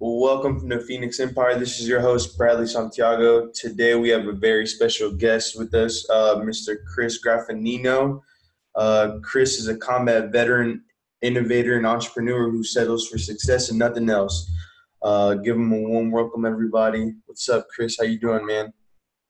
Welcome from the Phoenix Empire. This is your host, Bradley Santiago. Today we have a very special guest with us, uh, Mr. Chris Graffagnino. Uh, Chris is a combat veteran, innovator, and entrepreneur who settles for success and nothing else. Uh, give him a warm welcome, everybody. What's up, Chris? How you doing, man?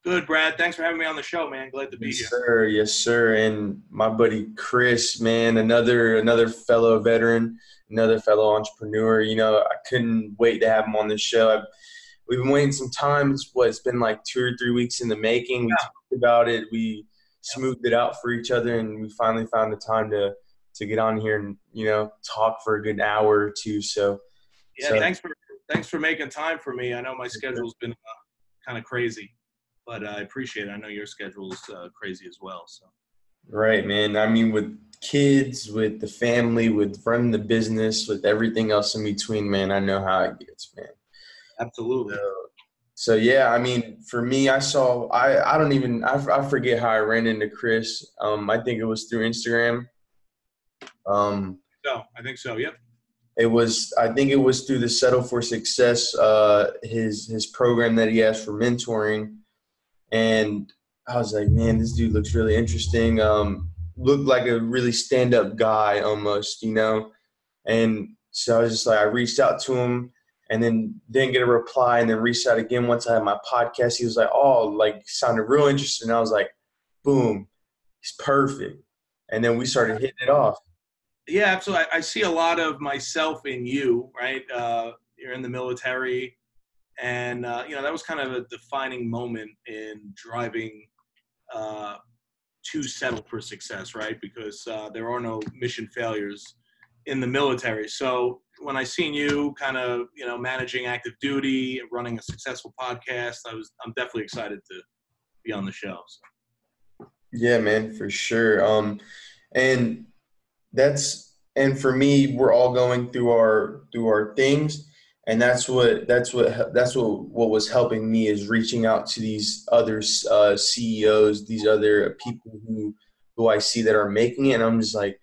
Good, Brad. Thanks for having me on the show, man. Glad to be yes, here. Sir, yes, sir. And my buddy Chris, man, another another fellow veteran another fellow entrepreneur. You know, I couldn't wait to have him on the show. I've, we've been waiting some time. It's what it's been like two or three weeks in the making. We yeah. talked about it. We smoothed it out for each other, and we finally found the time to to get on here and you know talk for a good hour or two. So yeah, so. thanks for thanks for making time for me. I know my schedule's been uh, kind of crazy, but I appreciate it. I know your schedule's uh, crazy as well. So right, man. I mean, with kids, with the family, with running the business, with everything else in between, man, I know how it gets, man. Absolutely. So, so yeah, I mean, for me, I saw, I, I don't even, I, I forget how I ran into Chris. Um, I think it was through Instagram. Um, so I think so. Yep. It was, I think it was through the Settle for Success, uh, his, his program that he has for mentoring. And I was like, man, this dude looks really interesting. Um, looked like a really stand up guy almost, you know. And so I was just like, I reached out to him and then didn't get a reply and then reached out again once I had my podcast. He was like, oh, like sounded real interesting. I was like, boom, he's perfect. And then we started hitting it off. Yeah, absolutely. I, I see a lot of myself in you, right? Uh, you're in the military. And, uh, you know, that was kind of a defining moment in driving uh, to settle for success, right? Because uh, there are no mission failures in the military. So when I seen you kind of, you know, managing active duty, running a successful podcast, I was, I'm definitely excited to be on the show. So. Yeah, man, for sure. Um, and that's, and for me, we're all going through our, through our things and that's what that's what that's what what was helping me is reaching out to these other uh, CEOs, these other people who who I see that are making it, and I'm just like,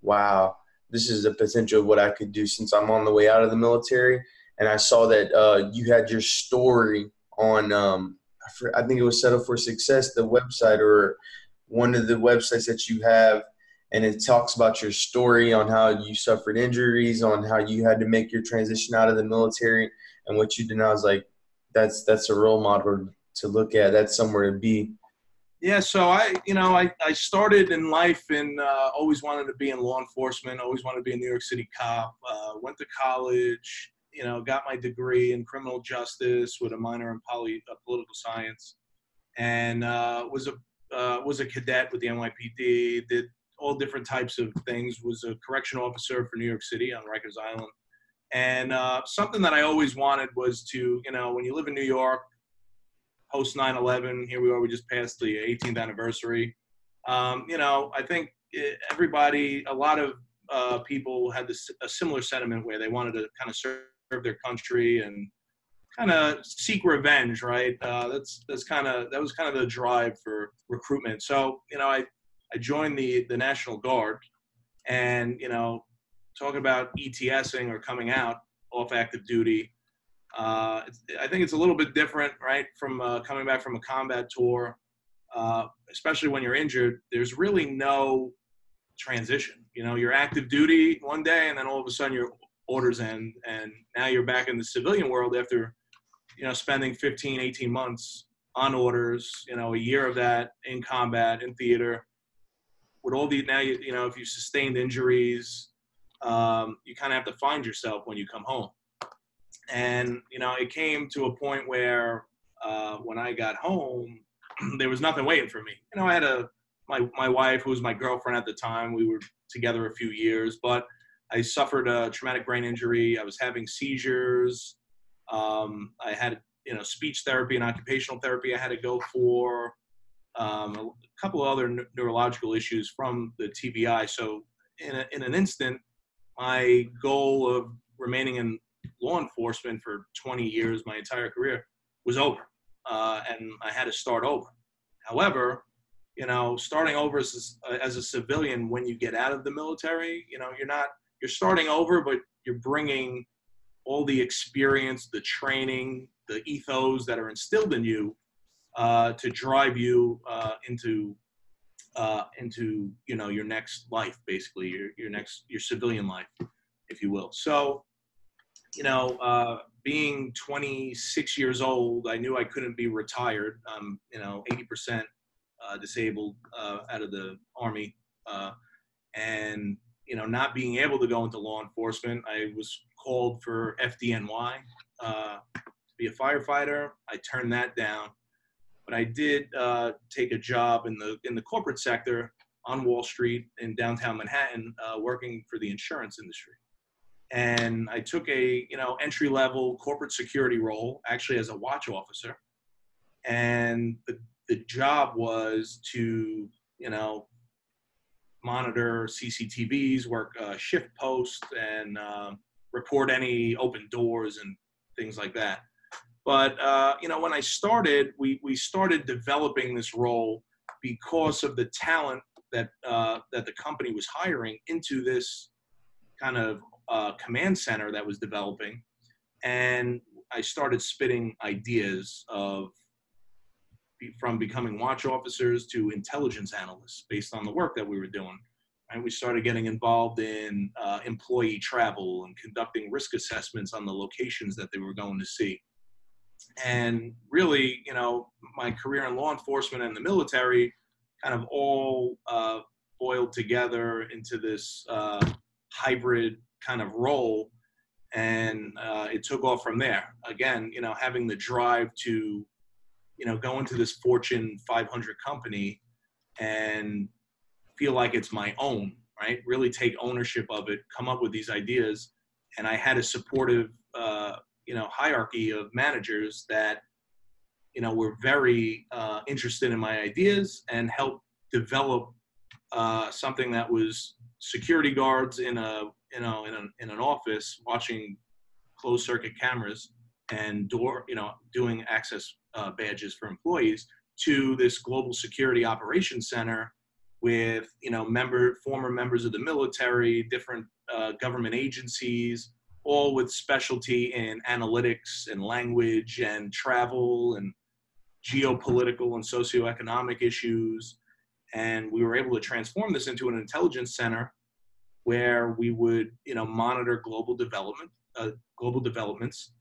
wow, this is the potential of what I could do since I'm on the way out of the military. And I saw that uh, you had your story on, um, I think it was Settle for Success, the website or one of the websites that you have and it talks about your story on how you suffered injuries, on how you had to make your transition out of the military, and what you did. And I was like, that's that's a role model to look at. That's somewhere to be. Yeah, so I, you know, I, I started in life and uh, always wanted to be in law enforcement. Always wanted to be a New York City cop. Uh, went to college, you know, got my degree in criminal justice with a minor in poly, uh, political science, and uh, was a uh, was a cadet with the NYPD. Did all different types of things. Was a correction officer for New York City on Rikers Island, and uh, something that I always wanted was to, you know, when you live in New York, post 9/11, here we are. We just passed the 18th anniversary. Um, you know, I think everybody, a lot of uh, people had this a similar sentiment where they wanted to kind of serve their country and kind of seek revenge, right? Uh, that's that's kind of that was kind of the drive for recruitment. So you know, I I joined the the National Guard, and you know, talking about ETSing or coming out off active duty. Uh, I think it's a little bit different, right, from uh, coming back from a combat tour, uh, especially when you're injured. There's really no transition. You know, you're active duty one day, and then all of a sudden your orders end, and now you're back in the civilian world after, you know, spending 15, 18 months on orders. You know, a year of that in combat, in theater with all the now you, you know if you sustained injuries um, you kind of have to find yourself when you come home. And you know it came to a point where uh, when i got home there was nothing waiting for me. You know i had a my, my wife who was my girlfriend at the time we were together a few years but i suffered a traumatic brain injury i was having seizures um, i had you know speech therapy and occupational therapy i had to go for um, a couple of other neurological issues from the TBI. So, in, a, in an instant, my goal of remaining in law enforcement for 20 years, my entire career, was over. Uh, and I had to start over. However, you know, starting over as a, as a civilian when you get out of the military, you know, you're not, you're starting over, but you're bringing all the experience, the training, the ethos that are instilled in you uh, to drive you uh, into uh, into you know your next life, basically your your next your civilian life, if you will. So, you know, uh, being 26 years old, I knew I couldn't be retired. You know, 80% uh, disabled out of the army, and you know, not being able to go into law enforcement, I was called for FDNY to be a firefighter. I turned that down but I did uh, take a job in the in the corporate sector on Wall Street in downtown Manhattan, uh, working for the insurance industry. And I took a you know entry level corporate security role, actually as a watch officer. And the the job was to you know monitor CCTVs, work uh, shift posts, and um, report any open doors and things like that. But uh, you know, when I started, we we started developing this role because of the talent that uh, that the company was hiring into this kind of uh, command center that was developing, and I started spitting ideas of from becoming watch officers to intelligence analysts based on the work that we were doing. And we started getting involved in uh, employee travel and conducting risk assessments on the locations that they were going to see and really, you know, my career in law enforcement and the military kind of all uh, boiled together into this uh, hybrid kind of role. And uh, it took off from there. Again, you know, having the drive to, you know, go into this Fortune 500 company and feel like it's my own, right? Really take ownership of it, come up with these ideas. And I had a supportive uh, you know hierarchy of managers that you know were very uh, interested in my ideas and helped develop uh, something that was security guards in a you know in an, in an office watching closed circuit cameras and door you know doing access uh, badges for employees to this global security operations center with you know member former members of the military different uh, government agencies all with specialty in analytics and language and travel and geopolitical and socioeconomic issues. And we were able to transform this into an intelligence center where we would, you know, monitor global development, uh, global developments,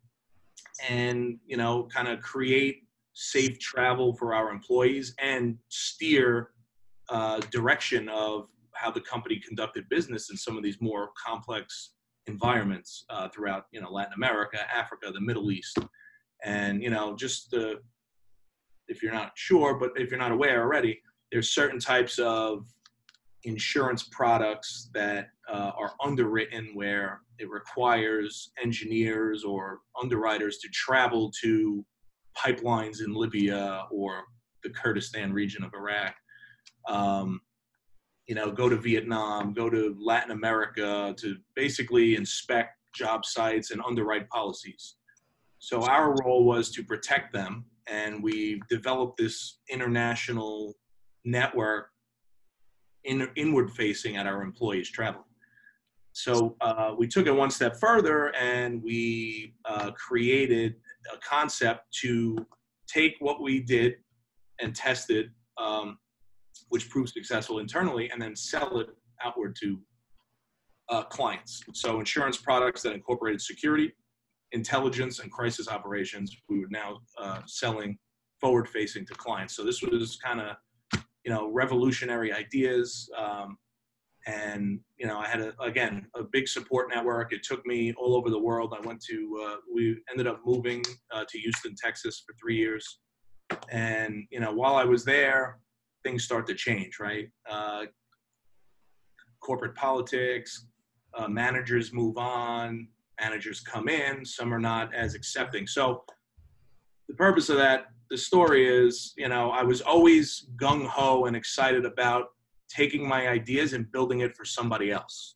and you know, kind of create safe travel for our employees and steer uh, direction of how the company conducted business in some of these more complex environments uh, throughout you know Latin America, Africa, the Middle East, and you know just the if you're not sure, but if you're not aware already, there's certain types of insurance products that uh, are underwritten where it requires engineers or underwriters to travel to pipelines in Libya or the Kurdistan region of Iraq. Um, you know, go to Vietnam, go to Latin America to basically inspect job sites and underwrite policies. So our role was to protect them, and we developed this international network in, inward facing at our employees traveling. So uh, we took it one step further and we uh, created a concept to take what we did and tested um, which proved successful internally, and then sell it outward to uh, clients. So insurance products that incorporated security, intelligence, and crisis operations, we were now uh, selling forward facing to clients. So this was kind of, you know, revolutionary ideas. Um, and, you know, I had, a, again, a big support network. It took me all over the world. I went to, uh, we ended up moving uh, to Houston, Texas for three years. And, you know, while I was there, things start to change, right? Uh, corporate politics, uh, managers move on, managers come in, some are not as accepting. So the purpose of that, the story is, you know, I was always gung ho and excited about taking my ideas and building it for somebody else.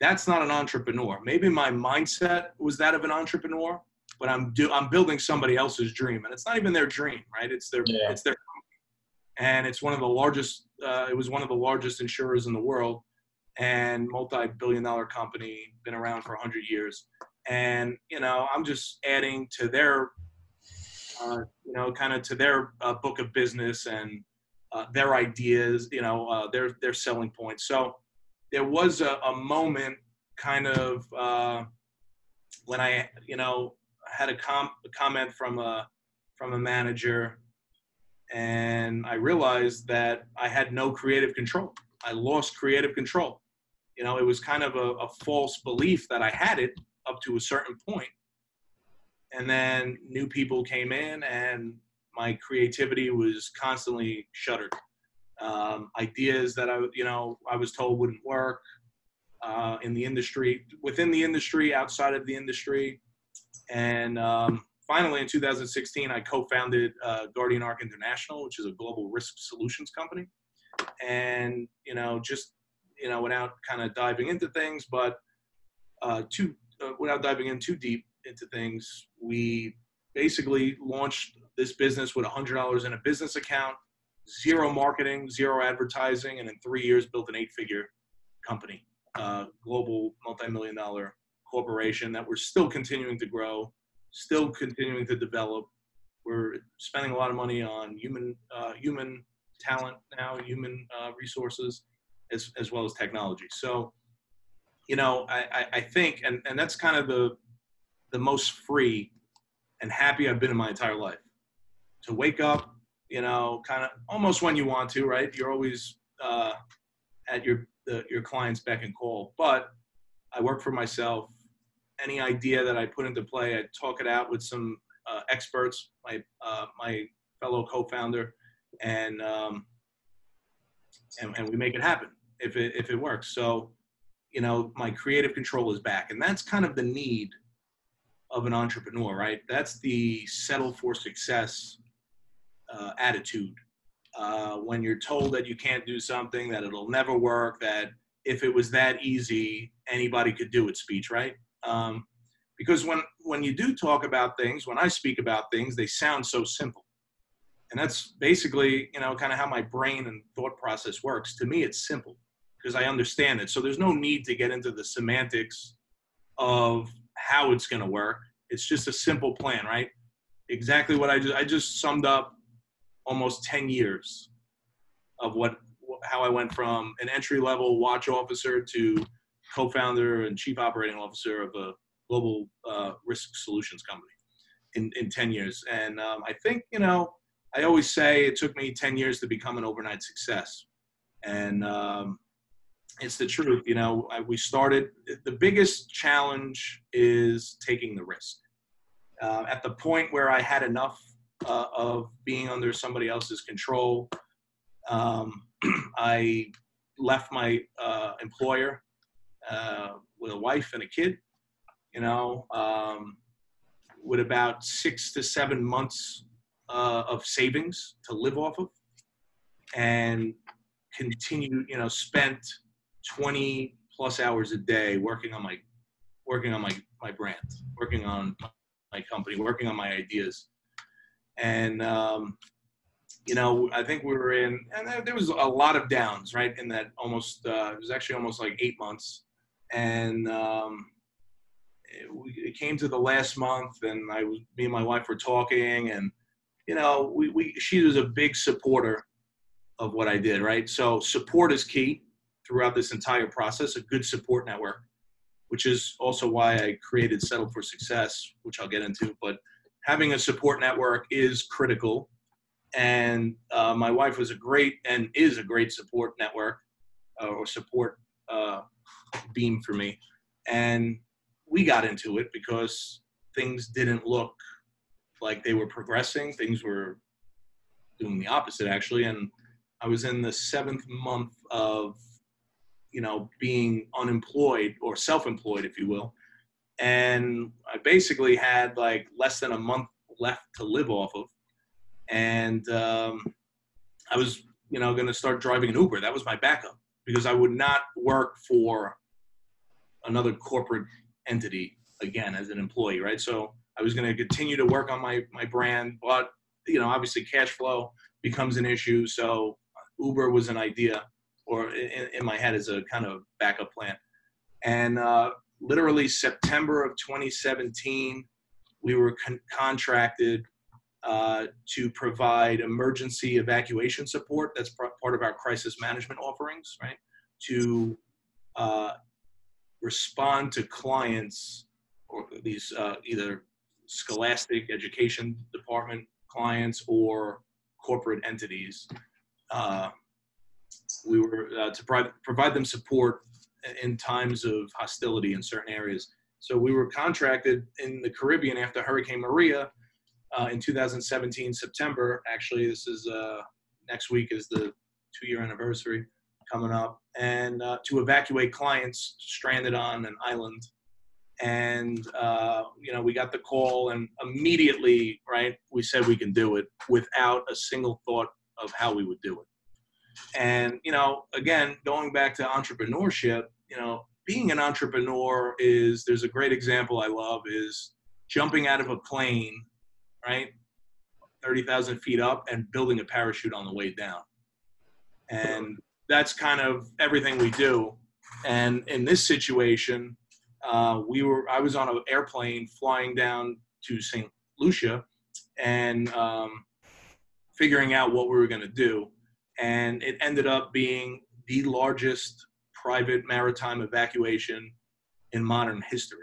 That's not an entrepreneur. Maybe my mindset was that of an entrepreneur, but I'm do I'm building somebody else's dream, and it's not even their dream, right? It's their yeah. it's their and it's one of the largest. Uh, it was one of the largest insurers in the world, and multi-billion-dollar company, been around for 100 years. and you know I'm just adding to their uh, you know kind of to their uh, book of business and uh, their ideas, you know uh, their their selling points. So there was a, a moment kind of uh, when I you know had a, com- a comment from a from a manager and I realized that I had no creative control. I lost creative control. You know, it was kind of a, a false belief that I had it up to a certain point. And then new people came in, and my creativity was constantly shuttered. Um, ideas that I, you know, I was told wouldn't work uh, in the industry, within the industry, outside of the industry, and um, finally, in 2016, I co-founded uh, Guardian Arc International, which is a global risk solutions company. And you know, just you know, without kind of diving into things, but uh, too uh, without diving in too deep into things, we basically launched this business with $100 in a business account, zero marketing, zero advertising, and in three years built an eight-figure company, uh, global multi-million dollar corporation that we're still continuing to grow still continuing to develop. We're spending a lot of money on human uh, human talent now, human uh, resources, as as well as technology. So, you know, I, I think, and and that's kind of the the most free and happy I've been in my entire life. To wake up, you know, kind of almost when you want to, right? You're always uh, at your the, your client's beck and call, but I work for myself any idea that I put into play, I talk it out with some uh, experts, my uh, my fellow co-founder, and, um, and and we make it happen if it if it works. So, you know, my creative control is back, and that's kind of the need of an entrepreneur, right? That's the settle for success uh, attitude. Uh, when you're told that you can't do something, that it'll never work, that if it was that easy, anybody could do it speech, right? Um, because when, when you do talk about things, when I speak about things, they sound so simple. And that's basically, you know, kind of how my brain and thought process works. To me, it's simple because I understand it. So there's no need to get into the semantics of how it's going to work. It's just a simple plan, right? Exactly what I just I just summed up almost 10 years of what how I went from an entry level watch officer to co-founder and chief operating officer of a global uh, risk solutions company in, in 10 years. And um, I think, you know, I always say it took me 10 years to become an overnight success. And um, it's the truth. You know, I, we started, the biggest challenge is taking the risk. Uh, at the point where I had enough uh, of being under somebody else's control, um, I left my uh, employer uh, with a wife and a kid, you know, um, with about six to seven months uh, of savings to live off of, and continue, you know, spent 20 plus hours a day working on my working on my my brand, working on my company, working on my ideas, and um, you know, I think we were in, and there was a lot of downs, right? In that almost, uh, it was actually almost like eight months and um, it, it, came to the last month, and I was me and my wife were talking, and you know, we, we she was a big supporter of what I did, right? So support is key throughout this entire process. A good support network, which is also why I created Settle for Success, which I'll get into, but having a support network is critical. And uh, my wife was a great and is a great support network uh, or support uh, beam for me. And we got into it because things didn't look like they were progressing. Things were doing the opposite, actually. And I was in the seventh month of, you know, being unemployed or self employed, if you will. And I basically had like less than a month left to live off of. And um, I was, you know, going to start driving an Uber. That was my backup because I would not work for another corporate entity again as an employee, right? So I was going to continue to work on my my brand, but you know, obviously, cash flow becomes an issue. So Uber was an idea, or in, in my head as a kind of backup plan. And uh, literally September of 2017, we were con- contracted uh, to provide emergency evacuation support. That's part of our crisis management offerings, right? To uh, respond to clients or these uh, either scholastic education department clients or corporate entities. Uh, we were uh, to provide, provide them support in times of hostility in certain areas. So we were contracted in the Caribbean after Hurricane Maria uh, in 2017 September. Actually, this is uh, next week is the two-year anniversary coming up, and uh, to evacuate clients stranded on an island. And uh, you know, we got the call, and immediately, right, we said we can do it without a single thought of how we would do it. And you know, again, going back to entrepreneurship, you know, being an entrepreneur is there's a great example I love is jumping out of a plane, right, thirty thousand feet up, and building a parachute on the way down. And that's kind of everything we do. And in this situation, uh, we were I was on an airplane flying down to St. Lucia, and um, figuring out what we were going to do and it ended up being the largest private maritime evacuation in modern history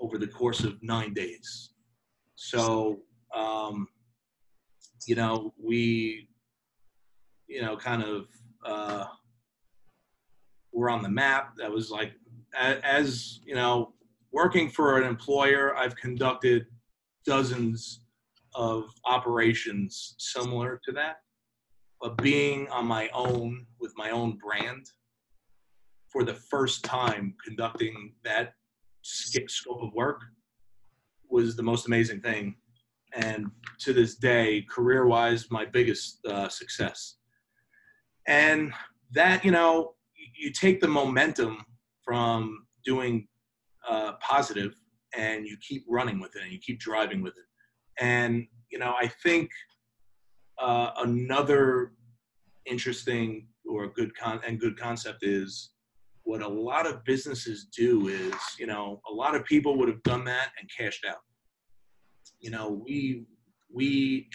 over the course of nine days. So, um, you know, we, you know, kind of uh, were on the map. That was like, as, you know, working for an employer, I've conducted dozens of operations similar to that but being on my own with my own brand for the first time conducting that scope of work was the most amazing thing. And to this day career wise my biggest uh, success. And that you know you take the momentum from doing uh, positive and you keep running with it and you keep driving with it. And you know i think uh, another interesting or good con and good concept is what a lot of businesses do is you know a lot of people would have done that and cashed out. You know we we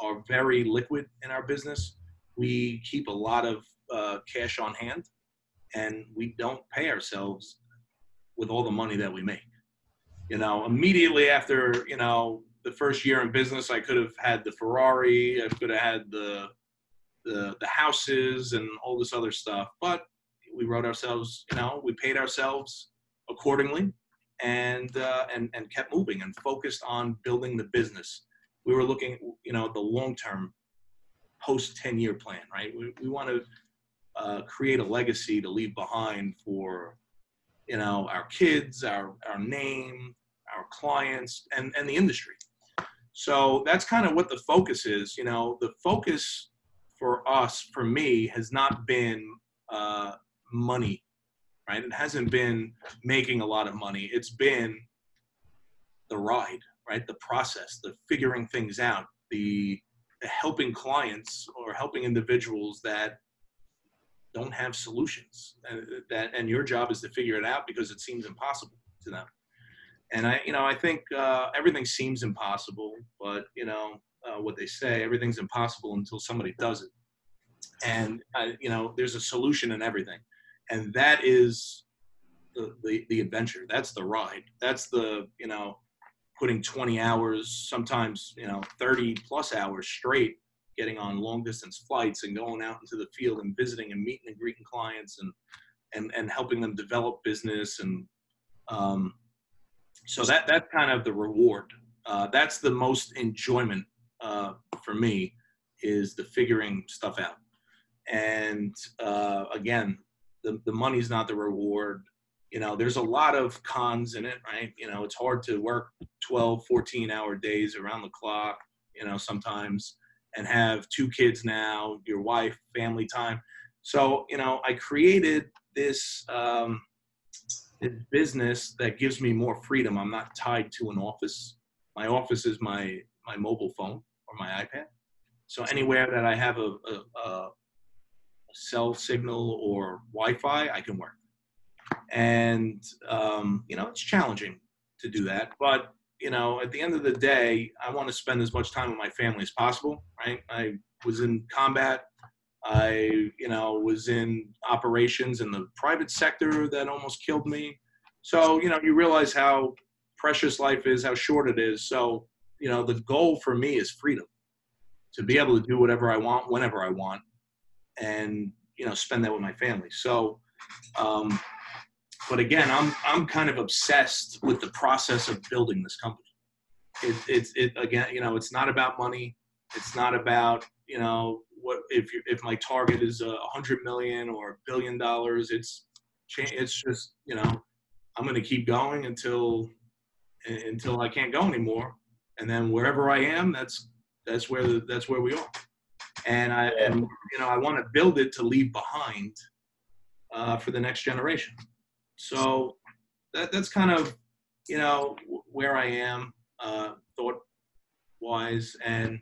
are very liquid in our business. We keep a lot of uh, cash on hand and we don't pay ourselves with all the money that we make. You know immediately after you know the first year in business, I could have had the Ferrari, I could have had the the the houses and all this other stuff, but we wrote ourselves, you know, we paid ourselves accordingly, and uh, and and kept moving and focused on building the business. We were looking, you know, the long term, post ten year plan, right? We we want to uh, create a legacy to leave behind for, you know, our kids, our our name, our clients, and and the industry. So that's kind of what the focus is. You know, the focus for us, for me, has not been uh, money, right? It hasn't been making a lot of money. It's been the ride, right? The process, the figuring things out, the, the helping clients or helping individuals that don't have solutions and that and your job is to figure it out because it seems impossible to them and I, you know, I think uh, everything seems impossible, but you know uh, what they say: everything's impossible until somebody does it. And uh, you know, there's a solution in everything, and that is the, the the adventure. That's the ride. That's the you know, putting 20 hours, sometimes you know, 30 plus hours straight, getting on long distance flights and going out into the field and visiting and meeting and greeting clients and and and helping them develop business and um, so that that's kind of the reward. Uh, that's the most enjoyment uh, for me is the figuring stuff out. And uh, again, the the money's not the reward. You know, there's a lot of cons in it, right? You know, it's hard to work 12, 14 hour days around the clock, you know, sometimes and have two kids now, your wife, family time. So, you know, I created this um, business that gives me more freedom. I'm not tied to an office. My office is my my mobile phone or my iPad. So anywhere that I have a, a, a cell signal or Wi-Fi, I can work. and um, you know it's challenging to do that. But you know, at the end of the day, I want to spend as much time with my family as possible. Right? I was in combat. I, you know, was in operations in the private sector that almost killed me. So, you know, you realize how precious life is, how short it is. So, you know, the goal for me is freedom to be able to do whatever I want, whenever I want, and, you know, spend that with my family. So, um, but again, I'm I'm kind of obsessed with the process of building this company. It, it's it again, you know, it's not about money. It's not about you know what if you if my target is a hundred million or a billion dollars. It's it's just you know I'm going to keep going until until I can't go anymore, and then wherever I am, that's that's where the, that's where we are. And I and you know I want to build it to leave behind uh, for the next generation. So that, that's kind of, you know, where I am uh, thought wise. And,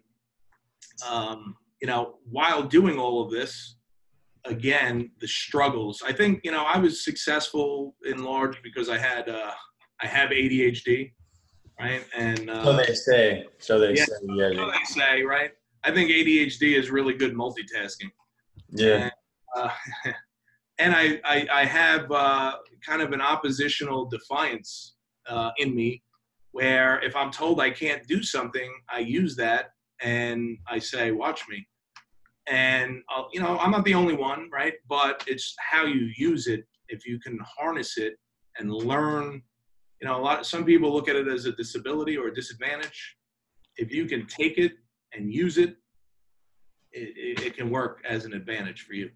um, you know, while doing all of this, again, the struggles. I think, you know, I was successful in large because I had, uh, I have ADHD, right? And uh, so they say. So they yeah, say. Yeah. So they say, right? I think ADHD is really good multitasking. Yeah. And, uh, and I, I, I have uh, kind of an oppositional defiance uh, in me where if I'm told I can't do something, I use that and I say, watch me. And, I'll, you know, I'm not the only one, right? But it's how you use it. If you can harness it and learn, you know, a lot, some people look at it as a disability or a disadvantage. If you can take it and use it, it, it can work as an advantage for you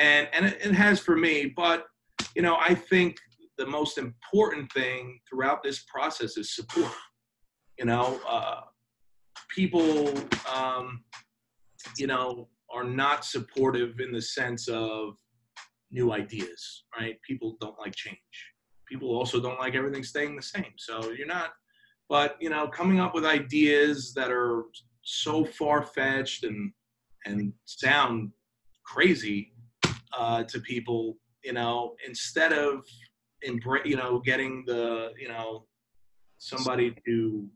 and and it, it has for me. But you know, I think the most important thing throughout this process is support. You know, uh, people, um, you know, are not supportive in the sense of new ideas, right? People don't like change. People also don't like everything staying the same. So you're not, but you know, coming up with ideas that are so far fetched and and sound crazy uh, to people, you know, instead of embra- you know, getting the, you know, somebody to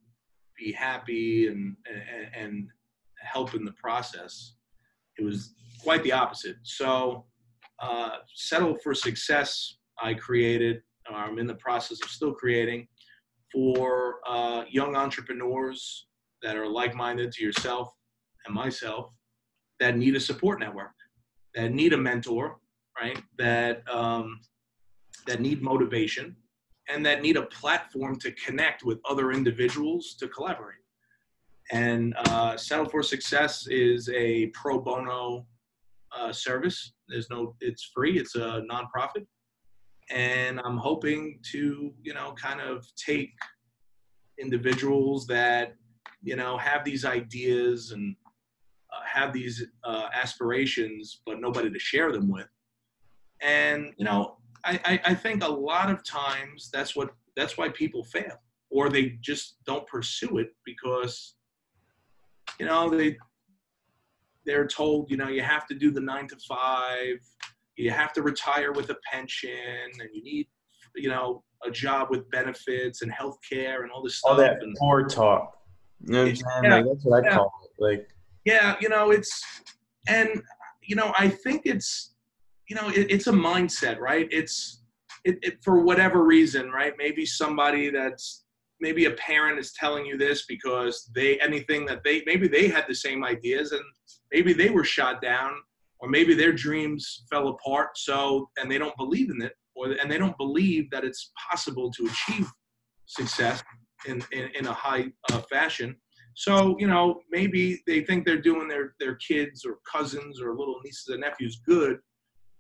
be happy and, and, and help in the process. It was quite the opposite. So, uh, Settle for Success, I created, I'm in the process of still creating for uh, young entrepreneurs that are like minded to yourself and myself that need a support network that need a mentor, right? That um, that need motivation and that need a platform to connect with other individuals to collaborate. And uh, Settle for Success is a pro bono uh, service. There's no, it's free. It's a nonprofit, and I'm hoping to, you know, kind of take individuals that, you know, have these ideas and uh, have these uh, aspirations, but nobody to share them with. And you know, I, I, I think a lot of times that's what that's why people fail, or they just don't pursue it because you know they they're told you know you have to do the nine to five, you have to retire with a pension, and you need you know a job with benefits and health care and all this stuff. All that and, poor talk. You know what I'm saying? Yeah, like, that's what I yeah. call it. Like yeah you know it's and you know i think it's you know it, it's a mindset right it's it, it, for whatever reason right maybe somebody that's maybe a parent is telling you this because they anything that they maybe they had the same ideas and maybe they were shot down or maybe their dreams fell apart so and they don't believe in it or and they don't believe that it's possible to achieve success in in, in a high uh, fashion so, you know, maybe they think they're doing their, their kids or cousins or little nieces and nephews good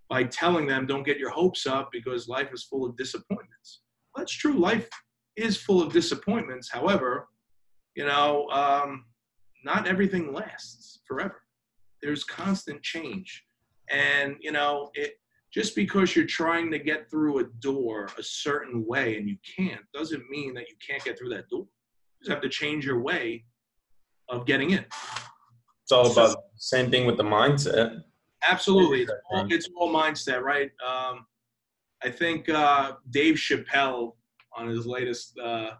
by telling them, don't get your hopes up because life is full of disappointments. Well, that's true. Life is full of disappointments. However, you know, um, not everything lasts forever. There's constant change. And, you know, it, just because you're trying to get through a door a certain way and you can't doesn't mean that you can't get through that door. You just have to change your way of getting in. it's all about the same thing with the mindset. Absolutely, it's all, it's all mindset, right? Um, I think uh, Dave Chappelle on his latest uh,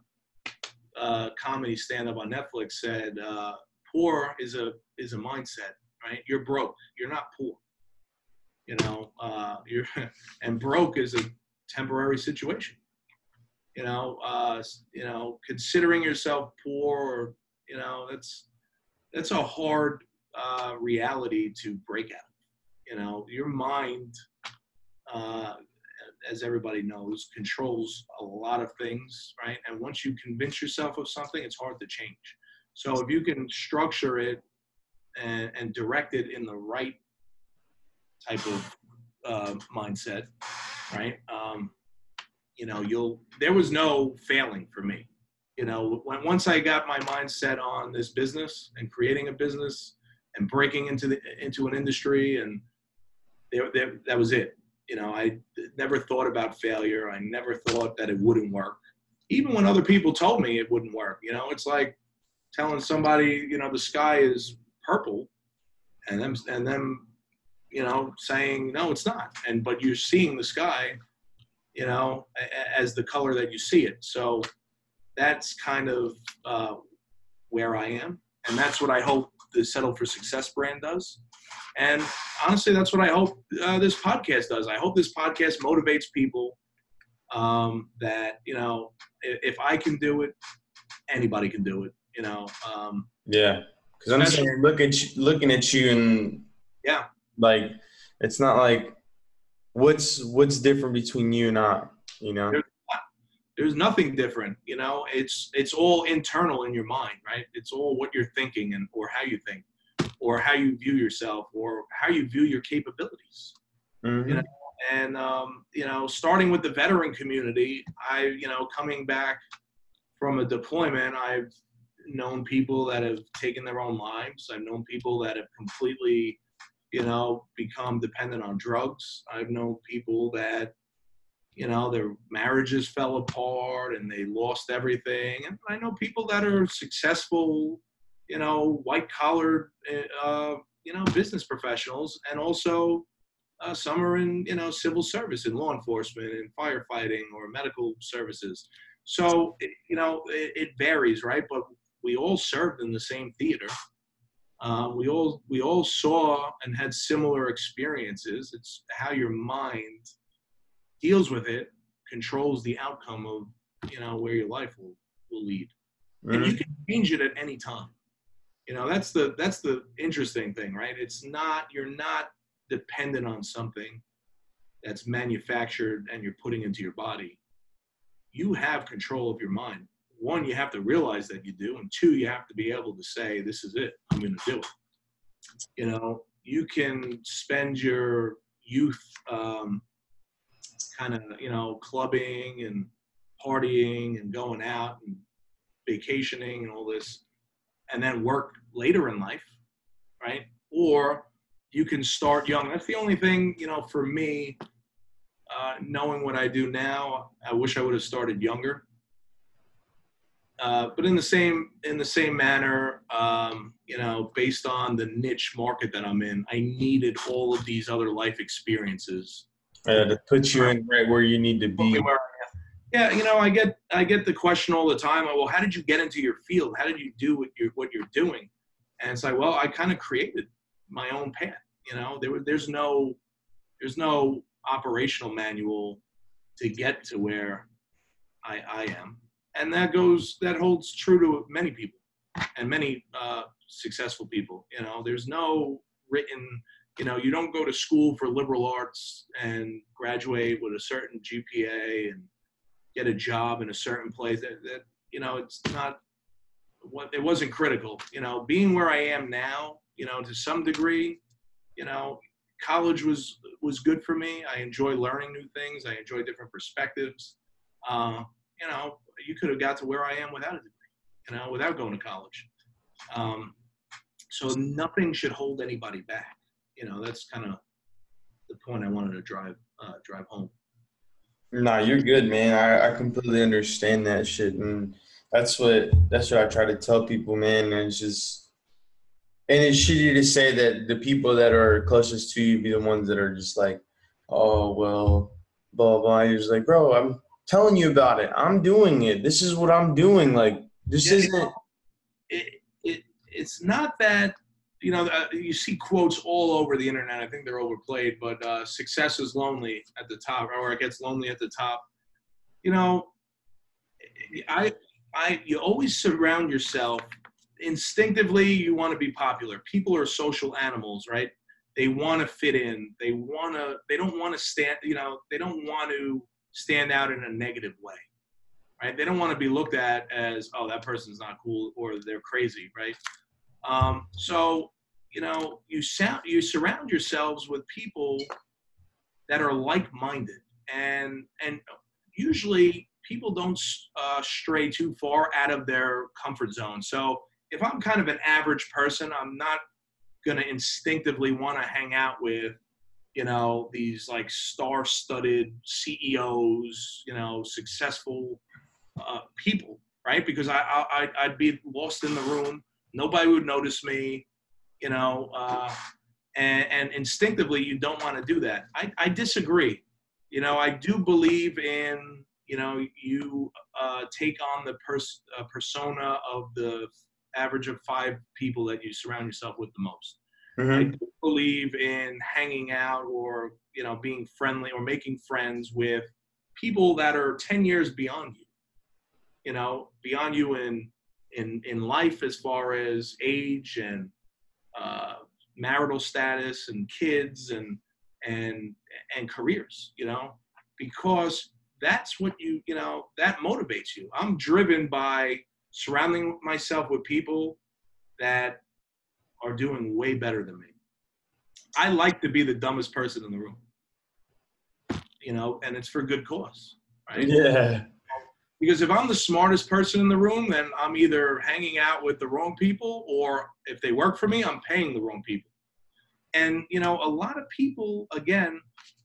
uh, comedy stand-up on Netflix said, uh, "Poor is a is a mindset, right? You're broke. You're not poor. You know, uh, you're and broke is a temporary situation. You know, uh, you know, considering yourself poor, or you know, that's that's a hard uh, reality to break out. You know, your mind, uh, as everybody knows, controls a lot of things, right? And once you convince yourself of something, it's hard to change. So if you can structure it and, and direct it in the right type of uh, mindset, right? Um, you know, you'll. There was no failing for me. You know, when once I got my mindset on this business and creating a business and breaking into the into an industry, and there, there, that was it. You know, I never thought about failure. I never thought that it wouldn't work, even when other people told me it wouldn't work. You know, it's like telling somebody, you know, the sky is purple, and them and them, you know, saying no, it's not. And but you're seeing the sky, you know, as the color that you see it. So that's kind of uh, where I am, and that's what I hope the Settle for Success brand does. And honestly, that's what I hope uh, this podcast does. I hope this podcast motivates people um, that, you know, if, if, I can do it, anybody can do it, you know. Um, yeah. Because I'm saying, look at you, looking at you and yeah, like it's not like what's what's different between you and I, you know. There's, there's nothing different, you know. It's it's all internal in your mind, right? It's all what you're thinking and or how you think or how you view yourself or how you view your capabilities. Mm-hmm. You know, and um, you know, starting with the veteran community, I you know, coming back from a deployment, I've known people that have taken their own lives. I've known people that have completely, you know, become dependent on drugs. I've known people that, you know, their marriages fell apart and they lost everything. And I know people that are successful you know, white collar, uh, you know, business professionals, and also uh, some are in, you know, civil service and law enforcement and firefighting or medical services. So, you know, it, it varies, right? But we all served in the same theater. Uh, we all we all saw and had similar experiences. It's how your mind deals with it controls the outcome of you know where your life will will lead, mm-hmm. and you can change it at any time. You know that's the that's the interesting thing right? It's not you're not dependent on something that's manufactured and you're putting into your body. You have control of your mind one you have to realize that you do and two you have to be able to say this is it i'm going to do it you know you can spend your youth um, kind of you know clubbing and partying and going out and vacationing and all this and then work later in life, right? Or you can start young. That's the only thing, you know, for me, uh, knowing what I do now, I wish I would have started younger. Uh, but in the same in the same manner, um, you know, based on the niche market that I'm in, I needed all of these other life experiences uh, to put you in right where you need to be yeah, you know, I get I get the question all the time. Well, how did you get into your field? How did you do what you're what you're doing? And it's like, well, I kind of created my own path. You know, there there's no there's no operational manual to get to where I, I am, and that goes that holds true to many people and many uh, successful people. You know, there's no written. You know, you don't go to school for liberal arts and graduate with a certain GPA and get a job in a certain place. That, that you know, it's not what it wasn't critical. You know, being where I am now, you know, to some degree, you know, college was was good for me. I enjoy learning new things. I enjoy different perspectives. Uh, you know, you could have got to where I am without a degree. You know, without going to college. Um, so nothing should hold anybody back. You know, that's kind of the point I wanted to drive uh, drive home. Nah, you're good, man. I, I completely understand that shit, and that's what that's what I try to tell people, man. And it's just, and it's shitty to say that the people that are closest to you be the ones that are just like, oh well, blah blah. He was like, bro, I'm telling you about it. I'm doing it. This is what I'm doing. Like this Yeah, isn't. it, it it's not that you know uh, you see quotes all over the internet. I think they're overplayed, but uh, success is lonely at the top, or it gets lonely at the top. You know, I I you always surround yourself instinctively. You want to be popular. People are social animals, right? They want to fit in. They want to. They don't want to stand. You know, they don't want to stand out in a negative way right? They don't want to be looked at as, oh, that person's not cool or they're crazy, right? Um, so, you know, you sound you surround yourselves with people that are like-minded, and and usually people don't uh, stray too far out of their comfort zone. So, if I'm kind of an average person, I'm not going to instinctively want to hang out with you know these like star-studded CEOs, you know, successful uh, people, right? Because I, I I'd be lost in the room. Nobody would notice me, you know, uh, and, and instinctively you don't want to do that. I, I disagree. You know, I do believe in you know you uh, take on the pers- uh, persona of the average of five people that you surround yourself with the most. Mhm. I don't believe in hanging out or you know being friendly or making friends with people that are 10 years beyond you. You know beyond you in in in life as far as age and uh, marital status and kids and and and careers you know? Because that's what you you know that motivates you. I'm driven by surrounding myself with people that are doing way better than me i like to be the dumbest person in the room you know and it's for good cause right Yeah. because if I'm the smartest person in the room, then I'm either hanging out with the wrong people, or if they work for me, I'm paying the wrong people. And you know, a lot of people, again,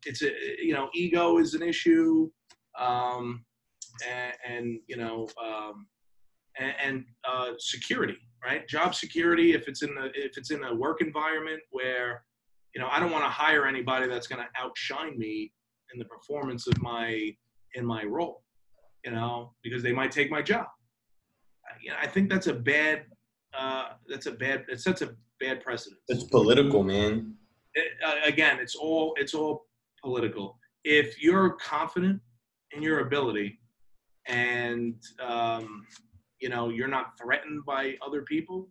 it's a you know, ego is an issue, um, and, and you know, um, and, and uh, security, right? Job security. If it's in the if it's in a work environment where you know I don't want to hire anybody that's going to outshine me in the performance of my in my role you know, because they might take my job. You know, I think that's a bad. Uh, that's a bad. It sets a bad precedent. It's political, man. It, uh, again, it's all it's all political. If you're confident in your ability, and um, you know you're not threatened by other people,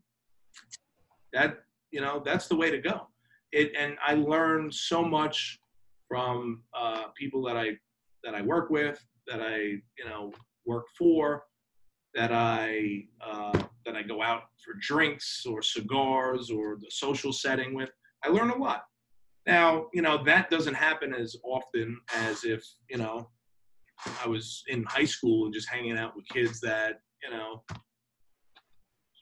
that you know that's the way to go. It and I learned so much from uh, people that I that I work with, that I you know work for, that I uh, that I go out for drinks or cigars or the social setting with. I learn a lot. Now you know that doesn't happen as often as if you know I was in high school and just hanging out with kids that you know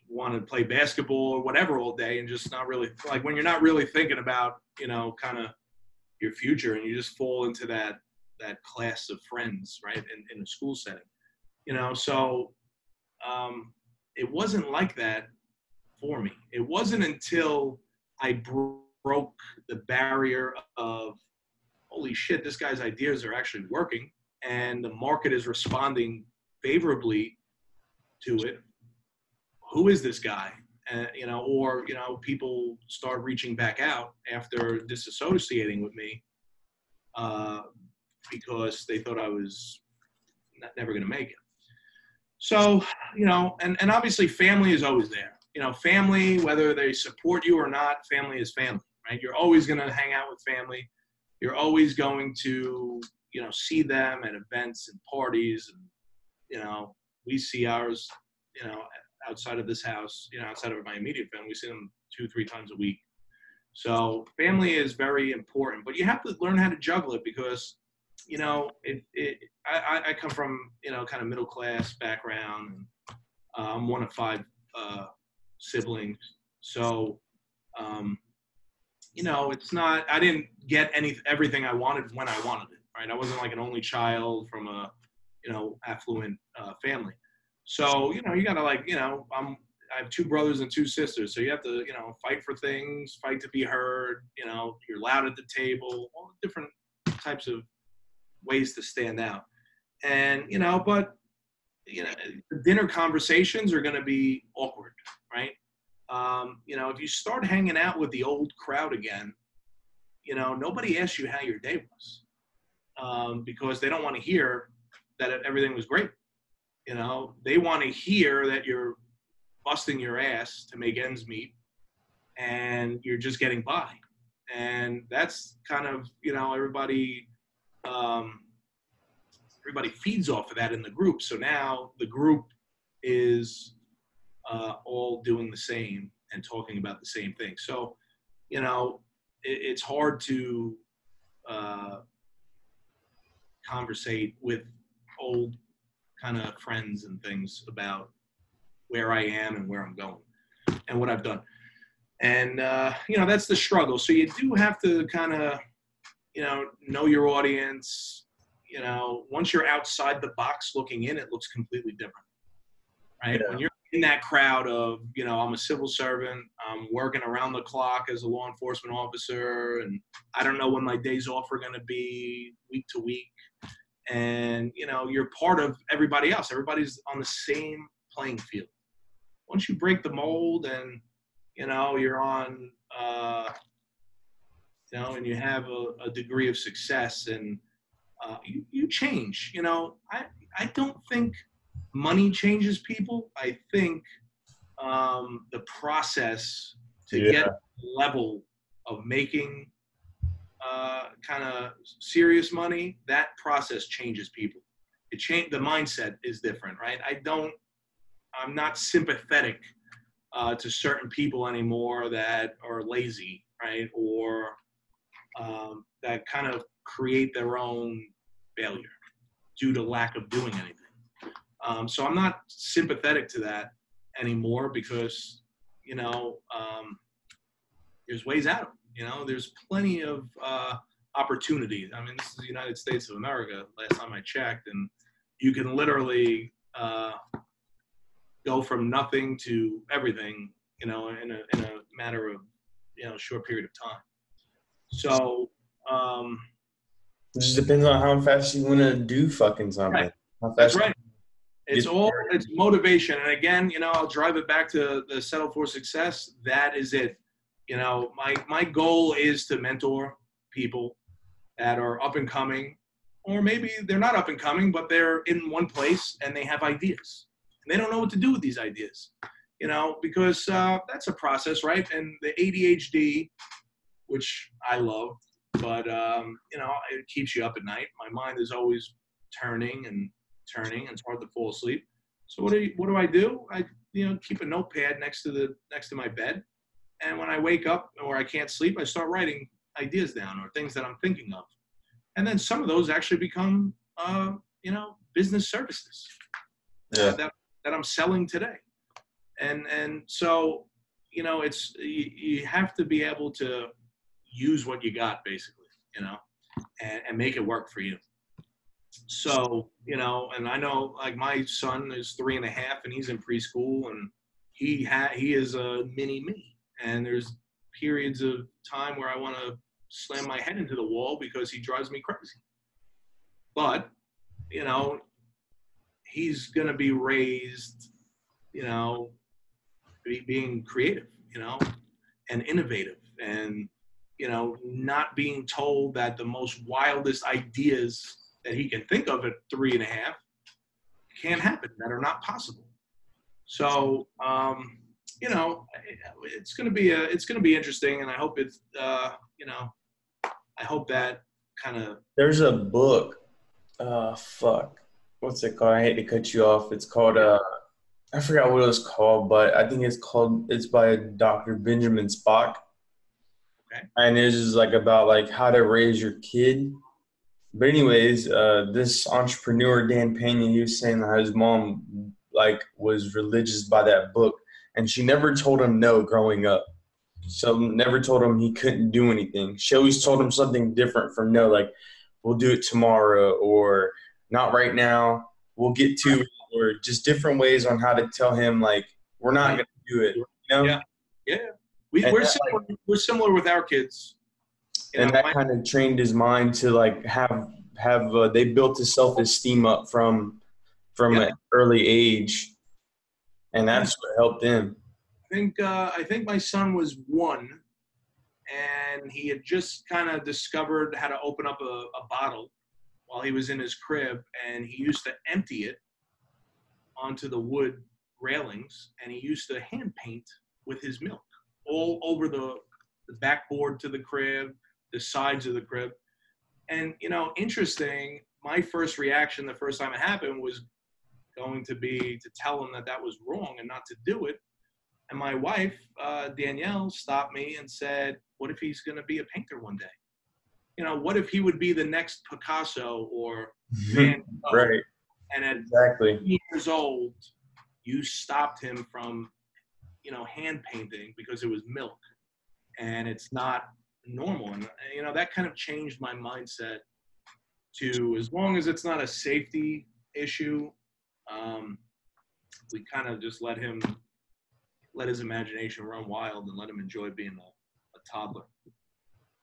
wanted to play basketball or whatever all day and just not really like when you're not really thinking about you know kind of your future and you just fall into that that class of friends right in, in a school setting you know? So um, it wasn't like that for me. It wasn't until i bro- broke the barrier of holy shit this guy's ideas are actually working and the market is responding favorably to it. Who is this guy? And you know or you know people start reaching back out after disassociating with me uh, because they thought i was not, never going to make it. So you know and, and obviously family is always there. You know family whether they support you or not family is family right? You're always going to hang out with family. You're always going to you know see them at events and parties and you know we see ours you know outside of this house you know outside of my immediate family we see them two three times a week. So family is very important but you have to learn how to juggle it because you know it, it I, I come from you know kind of middle class background uh, i'm one of five uh, siblings. So um, you know it's not i didn't get any everything i wanted when i wanted it right? I wasn't like an only child from a you know affluent uh, family so you know you gotta like you know i'm i have two brothers and two sisters so you have to you know fight for things fight to be heard you know you're loud at the table all different types of ways to stand out. And you know, but you know, dinner conversations are to be awkward, right? Um, you know, if you start hanging out with the old crowd again, you know, nobody asks you how your day was um, because they don't want to hear that everything was great. You know, they want to hear that you're busting your ass to make ends meet and you're just getting by. And that's kind of, you know, everybody um, everybody feeds off of that in the group. So now the group is uh, all doing the same and talking about the same thing. So, you know, it, it's hard to uh, conversate with old kind of friends and things about where I am and where I'm going and what I've done. And, uh, you know, that's the struggle. So you do have to kind of, you know, know your audience. You know, once you're outside the box looking in, it looks completely different. Right? Yeah. When you're in that crowd of, you know, I'm a civil servant, I'm working around the clock as a law enforcement officer, and I don't know when my days off are going to be week to week. And, you know, you're part of everybody else. Everybody's on the same playing field. Once you break the mold and, you know, you're on, uh, you know, and you have a, a degree of success and uh, you, you change, you know, I, I don't think – money changes people. I think um, the process to yeah. get level of making uh, kind of serious money, that process changes people. It change the mindset is different, right? I don't, I'm not sympathetic uh, to certain people anymore that are lazy, right, or um, that kind of create their own failure due to lack of doing anything. Um, so I'm not sympathetic to that anymore because, you know, um, there's ways out. You know, there's plenty of uh, opportunities. I mean, this is the United States of America. Last time I checked, and you can literally uh, go from nothing to everything. You know, in a in a matter of you know short period of time. So. Um, it just depends on how fast you want to do fucking something. Right. That's right. It's all it's motivation, and again, you know, I'll drive it back to the settle for success. That is it. You know, my my goal is to mentor people that are up and coming, or maybe they're not up and coming, but they're in one place and they have ideas, and they don't know what to do with these ideas. You know, because uh, that's a process, right? And the ADHD, which I love, but um, you know, it keeps you up at night. My mind is always turning and turning and it's hard to fall asleep. So what do you, what do I do? I you know keep a notepad next to the next to my bed, and when I wake up or I can't sleep, I start writing ideas down or things that I'm thinking of, and then some of those actually become uh, you know business services yeah. that that I'm selling today, and and so you know it's you, you have to be able to use what you got basically, you know, and, and make it work for you. So, you know, and I know like my son is three and a half and he's in preschool and he ha- he is a mini me. And there's periods of time where I want to slam my head into the wall because he drives me crazy. But, you know, he's going to be raised, you know, be, being creative, you know, and innovative and, you know, not being told that the most wildest ideas that he can think of at three and a half can't happen that are not possible. So um, you know, it's going to be a, it's going to be interesting, and I hope it's uh, you know, I hope that kind of. There's a book. Uh, fuck. What's it called? I hate to cut you off. It's called uh, I forgot what it was called, but I think it's called. It's by Dr. Benjamin Spock. Okay. And it's just like about like how to raise your kid but anyways, uh, this entrepreneur Dan Pena, he was saying that his mom like was religious by that book, and she never told him no growing up. So never told him he couldn't do anything. She always told him something different from no, like we'll do it tomorrow or not right now. We'll get to it, or just different ways on how to tell him like we're not going to do it. You know? Yeah, yeah. We, are similar. Like, we're similar with our kids and that kind of trained his mind to like have have uh, they built his self esteem up from from Yeah. an early age, and that's what helped him. I think uh, I think my son was one, and he had just kind of discovered how to open up a, a bottle while he was in his crib, and he used to empty it onto the wood railings, and he used to hand paint with his milk all over the, the backboard to the crib, the sides of the crib, and you know, interesting. My first reaction the first time it happened was going to be to tell him that that was wrong and not to do it. And my wife, uh, Danielle, stopped me and said, What if he's going to be a painter one day? You know, what if he would be the next Picasso or Van Gogh? right, And at exactly. years old, you stopped him from, you know, hand painting because it was milk and it's not normal. And, you know, that kind of changed my mindset to as long as it's not a safety issue, um, we kind of just let him let his imagination run wild and let him enjoy being a, a toddler.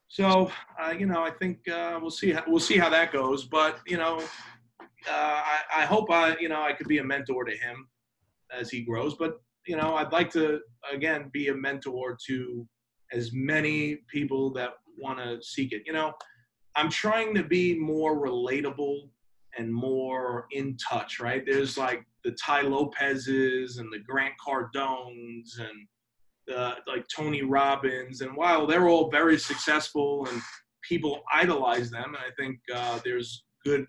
So, uh, you know, I think uh, we'll see. How, we'll see how that goes. But you know, uh, I, I hope I, you know, I could be a mentor to him as he grows. But you know, I'd like to again be a mentor to as many people that want to seek it. You know, I'm trying to be more relatable and more in touch. Right? There's like the Tai Lopez's and the Grant Cardones and the, like Tony Robbins, and while they're all very successful and people idolize them, and I think uh, there's good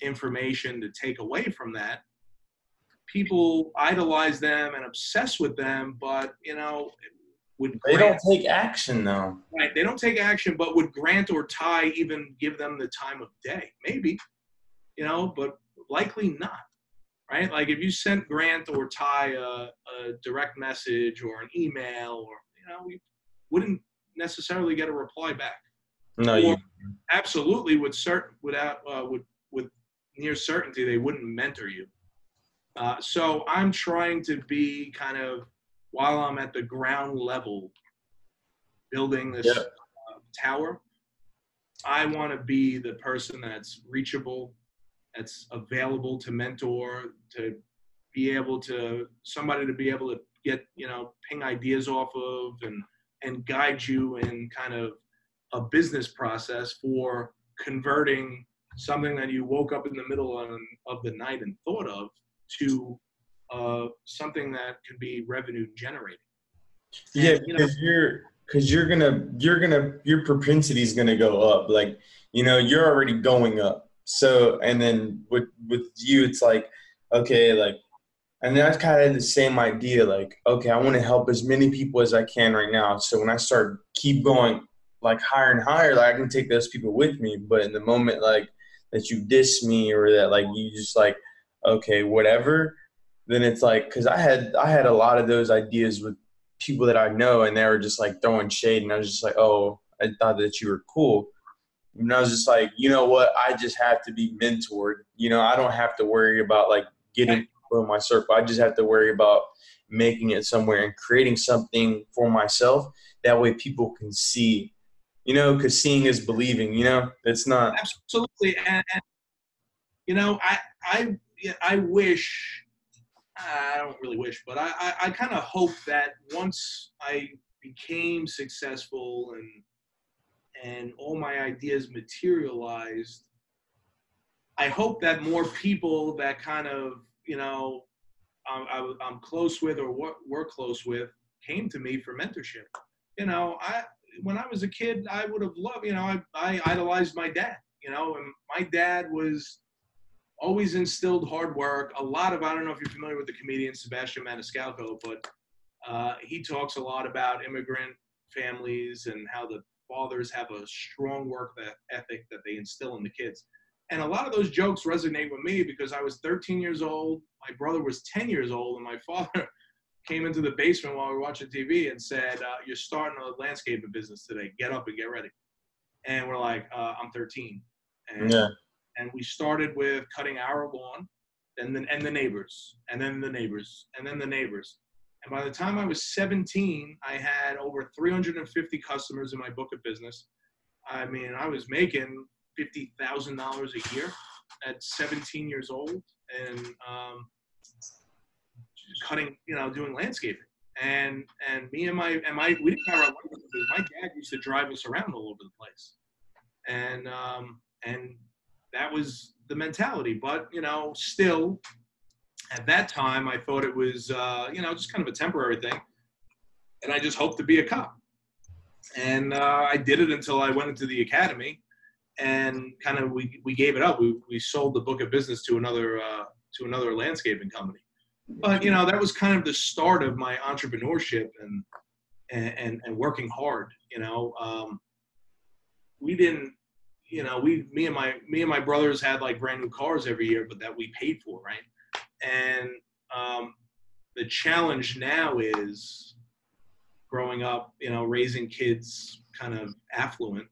information to take away from that. People idolize them and obsess with them, but you know, would They don't take action though. right, they don't take action, but would Grant or Tai even give them the time of day? Maybe, you know, but likely not. Right? Like if you sent Grant or Tai a, a direct message or an email, or you know, we wouldn't necessarily get a reply back No, you. absolutely would cert without uh, would with near certainty they wouldn't mentor you. Uh, so I'm trying to be kind of while I'm at the ground level, building this Yeah. uh, tower. I want to be the person that's reachable, that's available to mentor, to be able to somebody to be able to get you know ping ideas off of and and guide you in kind of a business process for converting something that you woke up in the middle of, of the night and thought of to uh, something that could be revenue generating. Yeah, And, you know- because you're because you're gonna you're gonna your propensity is gonna go up. Like you know you're already going up. So and then with with you it's like okay like and then I kind of had the same idea like okay I want to help as many people as I can right now. So when I start keep going like higher and higher, like I can take those people with me. But in the moment like that you diss me or that like you just like okay whatever, then it's like because I had I had a lot of those ideas with people that I know, and they were just like throwing shade, and I was just like, oh, I thought that you were cool. And I was just like, you know what? I just have to be mentored. You know, I don't have to worry about like getting people my circle. I just have to worry about making it somewhere and creating something for myself. That way, people can see. You know, because seeing is believing. You know, it's not. Absolutely, and, and you know, I I I wish I don't really wish, but I I, I kind of hope that once I became successful and and all my ideas materialized, I hope that more people that kind of you know I'm, I'm close with or what we're close with came to me for mentorship. You know, I when I was a kid, I would have loved. You know, I I idolized my dad. You know, and my dad was always instilled hard work. A lot of I don't know if you're familiar with the comedian Sebastian Maniscalco, but uh, he talks a lot about immigrant families and how the fathers have a strong work ethic that they instill in the kids. And a lot of those jokes resonate with me because I was 13 years old, my brother was 10 years old, and my father came into the basement while we were watching TV and said, uh, "You're starting a landscaping business today. Get up and get ready." And we're like, uh, "I'm 13." And Yeah. and we started with cutting our lawn, and then and the neighbors, and then the neighbors, and then the neighbors. And by the time I was 17, I had over 350 customers in my book of business. I mean, I was making fifty thousand dollars a year at 17 years old, and um, cutting, you know, doing landscaping. And and me and my and my we didn't have our. My dad used to drive us around all over the place, and um, and that was the mentality. But you know, still, at that time, I thought it was uh, you know just kind of a temporary thing, and I just hoped to be a cop. And uh, I did it until I went into the academy, and kind of we, we gave it up. We, we sold the book of business to another uh, to another landscaping company. But you know that was kind of the start of my entrepreneurship and and and working hard. You know, um, we didn't. You know, we me and my me and my brothers had like brand new cars every year, but that we paid for, right? And um, the challenge now is growing up, you know, raising kids kind of affluent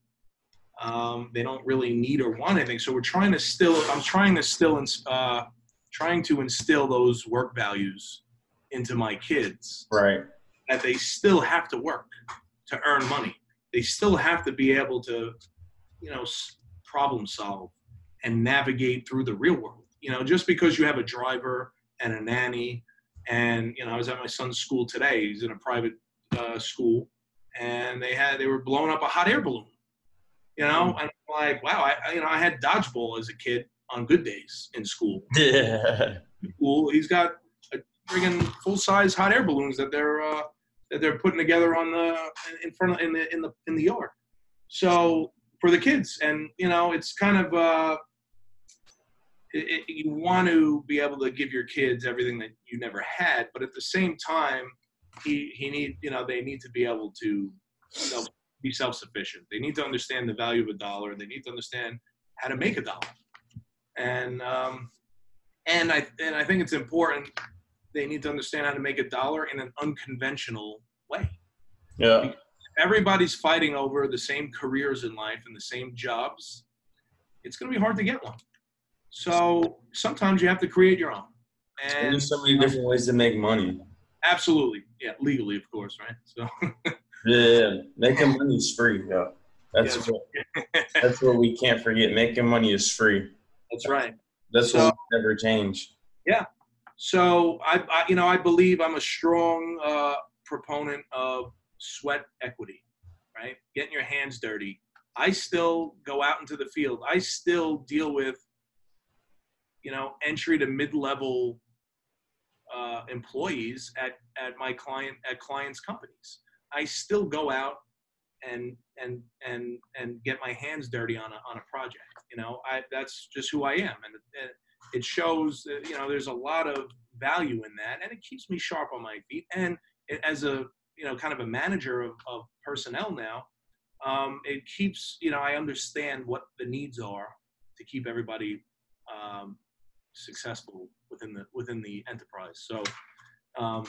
um, they don't really need or want anything. So we're trying to still, I'm trying to still, uh, trying to instill those work values into my kids. Right. That they still have to work to earn money. They still have to be able to, you know, problem solve and navigate through the real world. You know, just because you have a driver and a nanny, and you know, I was at my son's school today. He's in a private uh, school, and they had they were blowing up a hot air balloon you know, mm. and I'm like, wow, I you know I had dodgeball as a kid on good days in school. Yeah. Cool. He's got a friggin' full size hot air balloons that they're uh, that they're putting together on the in front of in the in the in the yard. So for the kids, and you know, it's kind of uh, it, it, you want to be able to give your kids everything that you never had, but at the same time, he he need you know they need to be able to self be self-sufficient. They need to understand the value of a dollar. They need to understand how to make a dollar. And um, and I and I think it's important. They need to understand how to make a dollar in an unconventional way. Yeah. Everybody's fighting over the same careers in life and the same jobs. It's going to be hard to get one. So sometimes you have to create your own. And there's so many different ways to make money. Absolutely, yeah, legally, of course, right? So. Yeah, making money is free. Yeah, that's what, that's what we can't forget. Making money is free. That's right. That's so, what never change. Yeah. So I, I, you know, I believe I'm a strong uh, proponent of sweat equity. Right, getting your hands dirty. I still go out into the field. I still deal with, you know, entry to mid-level uh, employees at at my client at clients' companies. I still go out and and and and get my hands dirty on a on a project. You know, I that's just who I am, and it, it shows. That, you know, there's a lot of value in that, and it keeps me sharp on my feet. And it, as a you know, kind of a manager of, of personnel now, um, it keeps you know I understand what the needs are to keep everybody um, successful within the within the enterprise. So. Um,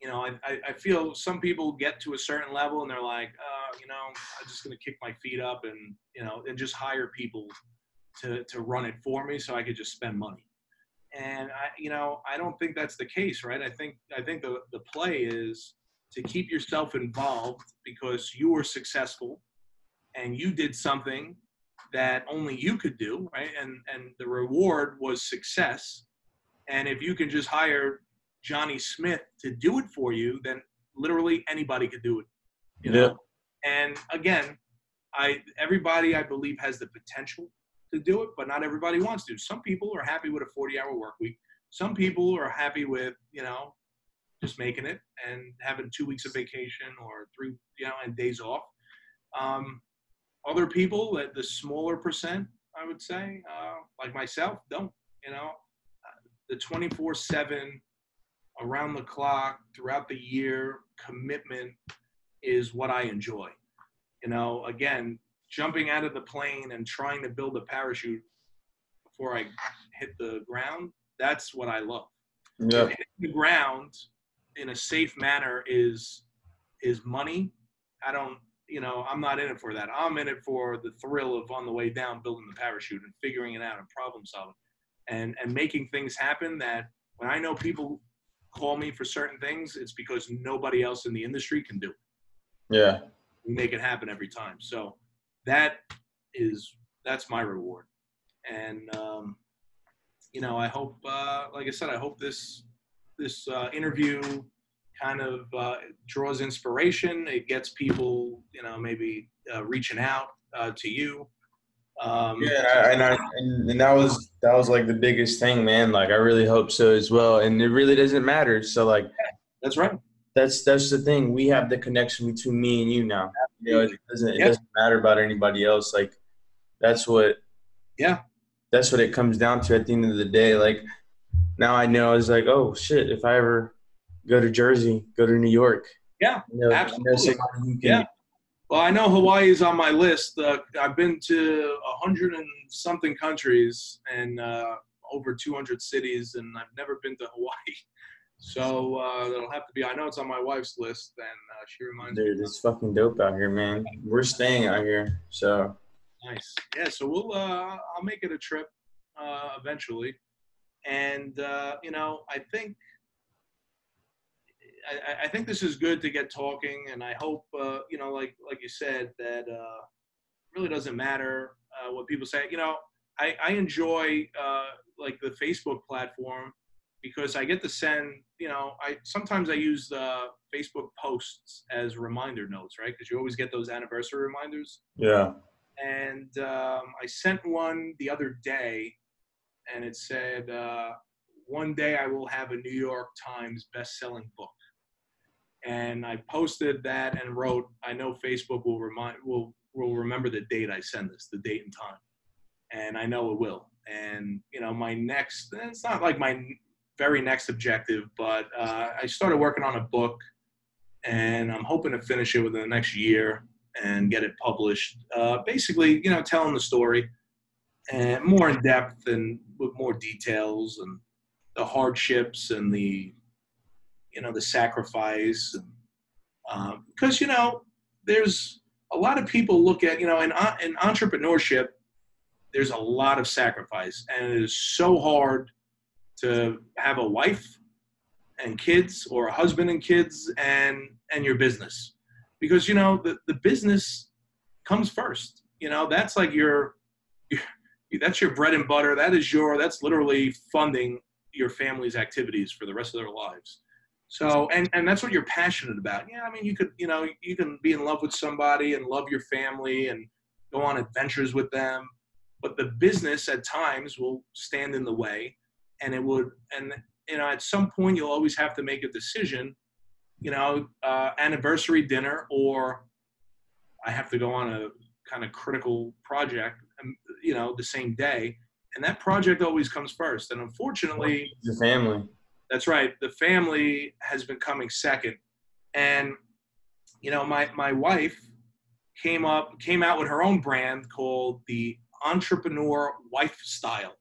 you know, I, I feel some people get to a certain level and they're like, uh, you know, I'm just going to kick my feet up and, you know, and just hire people to, to run it for me so I could just spend money. And I, you know, I don't think that's the case, right? I think, I think the, the play is to keep yourself involved because you were successful and you did something that only you could do, right? And, and the reward was success. And if you can just hire Johnny Smith to do it for you, then literally anybody could do it. You know? Yeah. And again, I everybody I believe has the potential to do it, but not everybody wants to. Some people are happy with a 40-hour work week. Some people are happy with, you know, just making it and having two weeks of vacation or three, you know, and days off. Um, other people, that the smaller percent, I would say, uh, like myself, don't. You know, the 24/7 around the clock, throughout the year, commitment is what I enjoy. You know, again, jumping out of the plane and trying to build a parachute before I hit the ground, that's what I love. Yeah. Hitting the ground in a safe manner is is money. I don't, you know, I'm not in it for that. I'm in it for the thrill of on the way down building the parachute and figuring it out and problem solving and and making things happen that when I know people call me for certain things, it's because nobody else in the industry can do it. Yeah. We make it happen every time. So that is that's my reward. And um, you know, I hope, uh, like I said, I hope this this uh, interview kind of uh, draws inspiration. It gets people, you know, maybe uh, reaching out uh, to you. Um, yeah, and, I, and, and that was that was like the biggest thing, man. Like I really hope so as well. And it really doesn't matter. So like, yeah, that's right. That's that's the thing. We have the connection between me and you now. You know, it doesn't it doesn't matter about anybody else. Like that's what. Yeah. That's what it comes down to at the end of the day. Like now I know it's like, oh shit, if I ever go to Jersey, go to New York. Yeah, you know, absolutely. yeah. Well, I know Hawaii is on my list. Uh, I've been to a hundred and something countries and uh, over 200 cities, and I've never been to Hawaii. So uh, that'll have to be. I know it's on my wife's list, and uh, she reminds Dude, me. Dude, it's fucking dope out here, man. We're staying out here, so. Nice. Yeah. So we'll. Uh, I'll make it a trip uh, eventually, and uh, you know, I think. I, I, think this is good to get talking, and I hope uh, you know, like like you said, that really doesn't matter what people say. You know, I, I enjoy like the Facebook platform because I get to send, you know, I sometimes I use the Facebook posts as reminder notes, right? Because you always get those anniversary reminders. Yeah. And um, I sent one the other day, and it said, uh, "One day I will have a New York Times best-selling book." And I posted that and wrote, "I know Facebook will remind will will remember the date I send this, the date and time." And I know it will. And you know, my next, it's not like my very next objective. But uh, I started working on a book, and I'm hoping to finish it within the next year and get it published. Uh, basically, you know, telling the story and more in depth and with more details and the hardships and the you know the sacrifice because um, you know there's a lot of people look at you know in, in entrepreneurship there's a lot of sacrifice and it is so hard to have a wife and kids or a husband and kids and and your business. Because you know the, the business comes first you know that's like your, your that's your bread and butter that is your that's literally funding your family's activities for the rest of their lives so and and that's what you're passionate about. Yeah i mean you could you know you can be in love with somebody and love your family and go on adventures with them but the business at times will stand in the way and it would and you know at some point you'll always have to make a decision you know uh, anniversary dinner or i have to go on a kind of critical project um, you know the same day and that project always comes first. And unfortunately the family that's right the family has been coming second and you know my my wife came up came out with her own brand called the entrepreneur wife style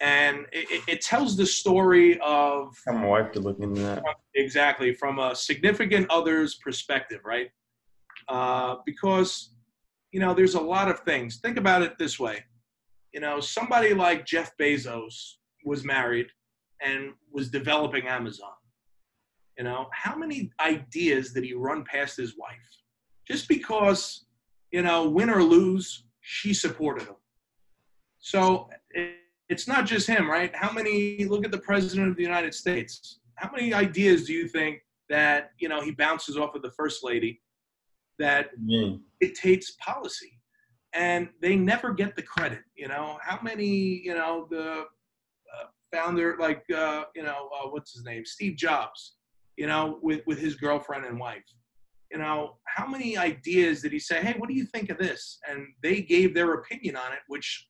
and it, it, tells the story of. I'm my wife to look into that. Exactly, from a significant other's perspective, right? Uh, because, you know, there's a lot of things. Think about it this way. You know, somebody like Jeff Bezos was married and was developing Amazon. You know, how many ideas did he run past his wife? Just because, you know, win or lose, she supported him. So it, it's not just him, right? How many look at the president of the United States? How many ideas do you think that you know he bounces off of the first lady that mm. dictates policy, and they never get the credit? You know, how many you know the founder like uh, you know uh, what's his name, Steve Jobs, you know, with with his girlfriend and wife. You know, how many ideas did he say? Hey, what do you think of this? And they gave their opinion on it, which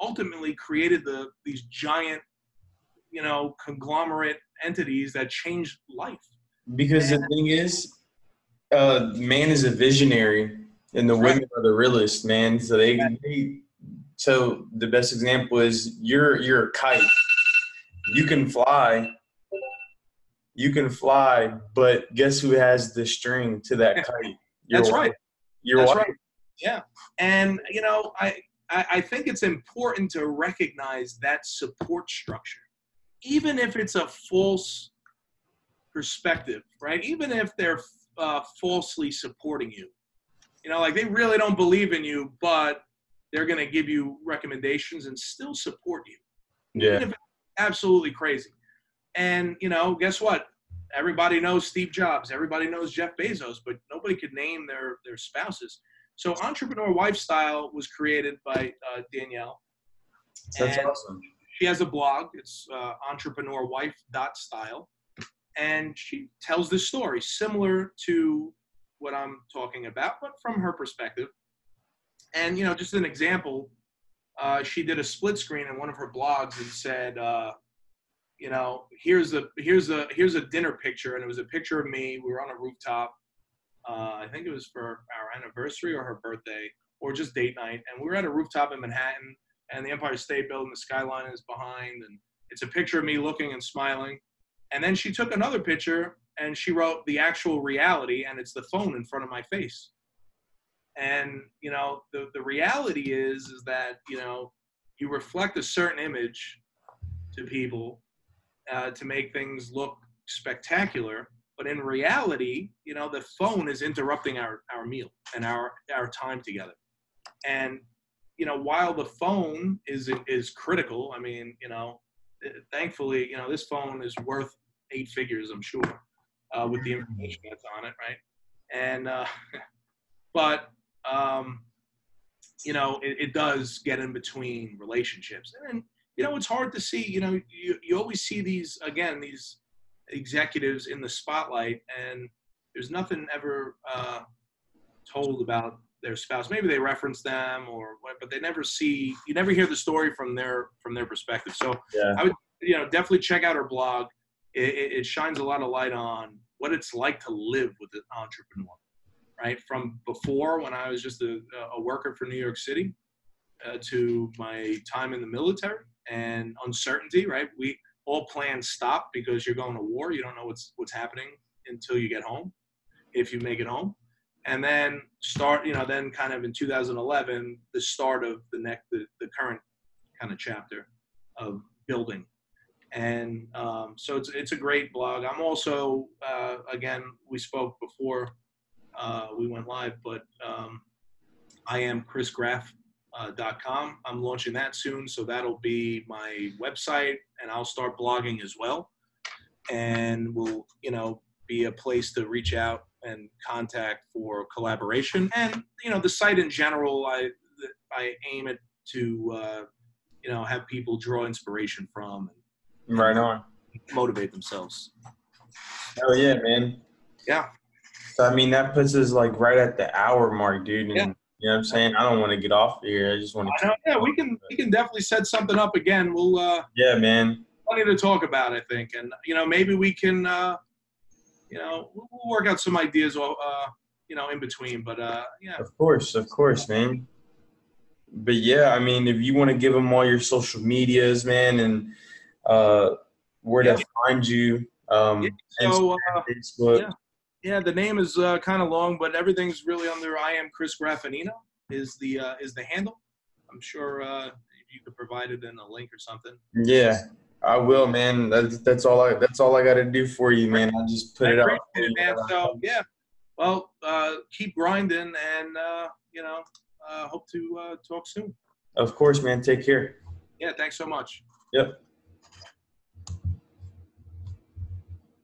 ultimately created the these giant, you know, conglomerate entities that changed life. Because and, the thing is, uh, man is a visionary, and the right. women are the realist, man. So they, they, so the best example is you're you're a kite. You can fly. You can fly, but guess who has the string to that kite? Your That's wife. right. Your That's wife. right. Yeah, and you know, I I, I think it's important to recognize that support structure, even if it's a false perspective, right? Even if they're uh, falsely supporting you, you know, like they really don't believe in you, but they're going to give you recommendations and still support you. Yeah. Absolutely crazy. And, you know, guess what? Everybody knows Steve Jobs. Everybody knows Jeff Bezos, but nobody could name their, their spouses. So Entrepreneur Wife Style was created by uh, Danielle. That's and awesome. She has a blog. It's uh, entrepreneurwife.style. And she tells this story similar to what I'm talking about, but from her perspective. And, you know, just an example, uh, she did a split screen in one of her blogs and said, uh, you know, here's a here's a here's a dinner picture, and it was a picture of me. We were on a rooftop. Uh, I think it was for our anniversary or her birthday, or just date night, and we were at a rooftop in Manhattan, and the Empire State Building, the skyline is behind, and it's a picture of me looking and smiling. And then she took another picture and she wrote the actual reality, and it's the phone in front of my face. And you know, the the reality is is that you know you reflect a certain image to people uh, to make things look spectacular. But in reality, you know, the phone is interrupting our, our meal and our, our time together. And, you know, while the phone is, is critical, I mean, you know, thankfully, you know, this phone is worth eight figures, I'm sure, uh, with the information that's on it, right? And, uh, but, um, you know, it, it, does get in between relationships. And you know, it's hard to see. You know, you, you always see these again these executives in the spotlight, and there's nothing ever uh, told about their spouse. Maybe they reference them or what, but they never see. You never hear the story from their from their perspective. So yeah. I would, you know, definitely check out her blog. It, it, it shines a lot of light on what it's like to live with an entrepreneur, right? From before when I was just a, a worker for New York City uh, to my time in the military and uncertainty, right? We all plans stop because you're going to war. You don't know what's what's happening until you get home, if you make it home, and then start. You know, then kind of in 2011, the start of the next, the, the current kind of chapter of building. And um, so it's it's a great blog. I'm also uh, again we spoke before uh, we went live, but um, I am Chris Graff uh, .com. I'm launching that soon, so that'll be my website, and I'll start blogging as well, and we'll, you know be a place to reach out and contact for collaboration, and you know the site in general. I I aim it to uh, you know have people draw inspiration from, and, right on, motivate themselves. Oh yeah, man. Yeah. So I mean that puts us like right at the hour mark, dude. And yeah you know what I'm saying? I don't want to get off here. I just want to. yeah, we can we can definitely set something up again. We'll. uh Yeah, man. Plenty to talk about, I think, and you know maybe we can, uh you know, we'll work out some ideas, uh, you know, in between. But uh yeah. Of course, of course, man. But yeah, I mean, if you want to give them all your social medias, man, and uh where yeah. to find you, um, yeah, so, uh, Facebook. Yeah. Yeah, the name is uh, kind of long, but everything's really under I am Chris Graffagnino is the uh, is the handle. I'm sure uh, you could provide it in a link or something. Yeah, I will, man. That's, that's all I that's all I got to do for you, man. I just put I it out. It, man. So yeah, well, uh, keep grinding, and uh, you know, uh, hope to uh, talk soon. Of course, man. Take care. Yeah, thanks so much. Yep.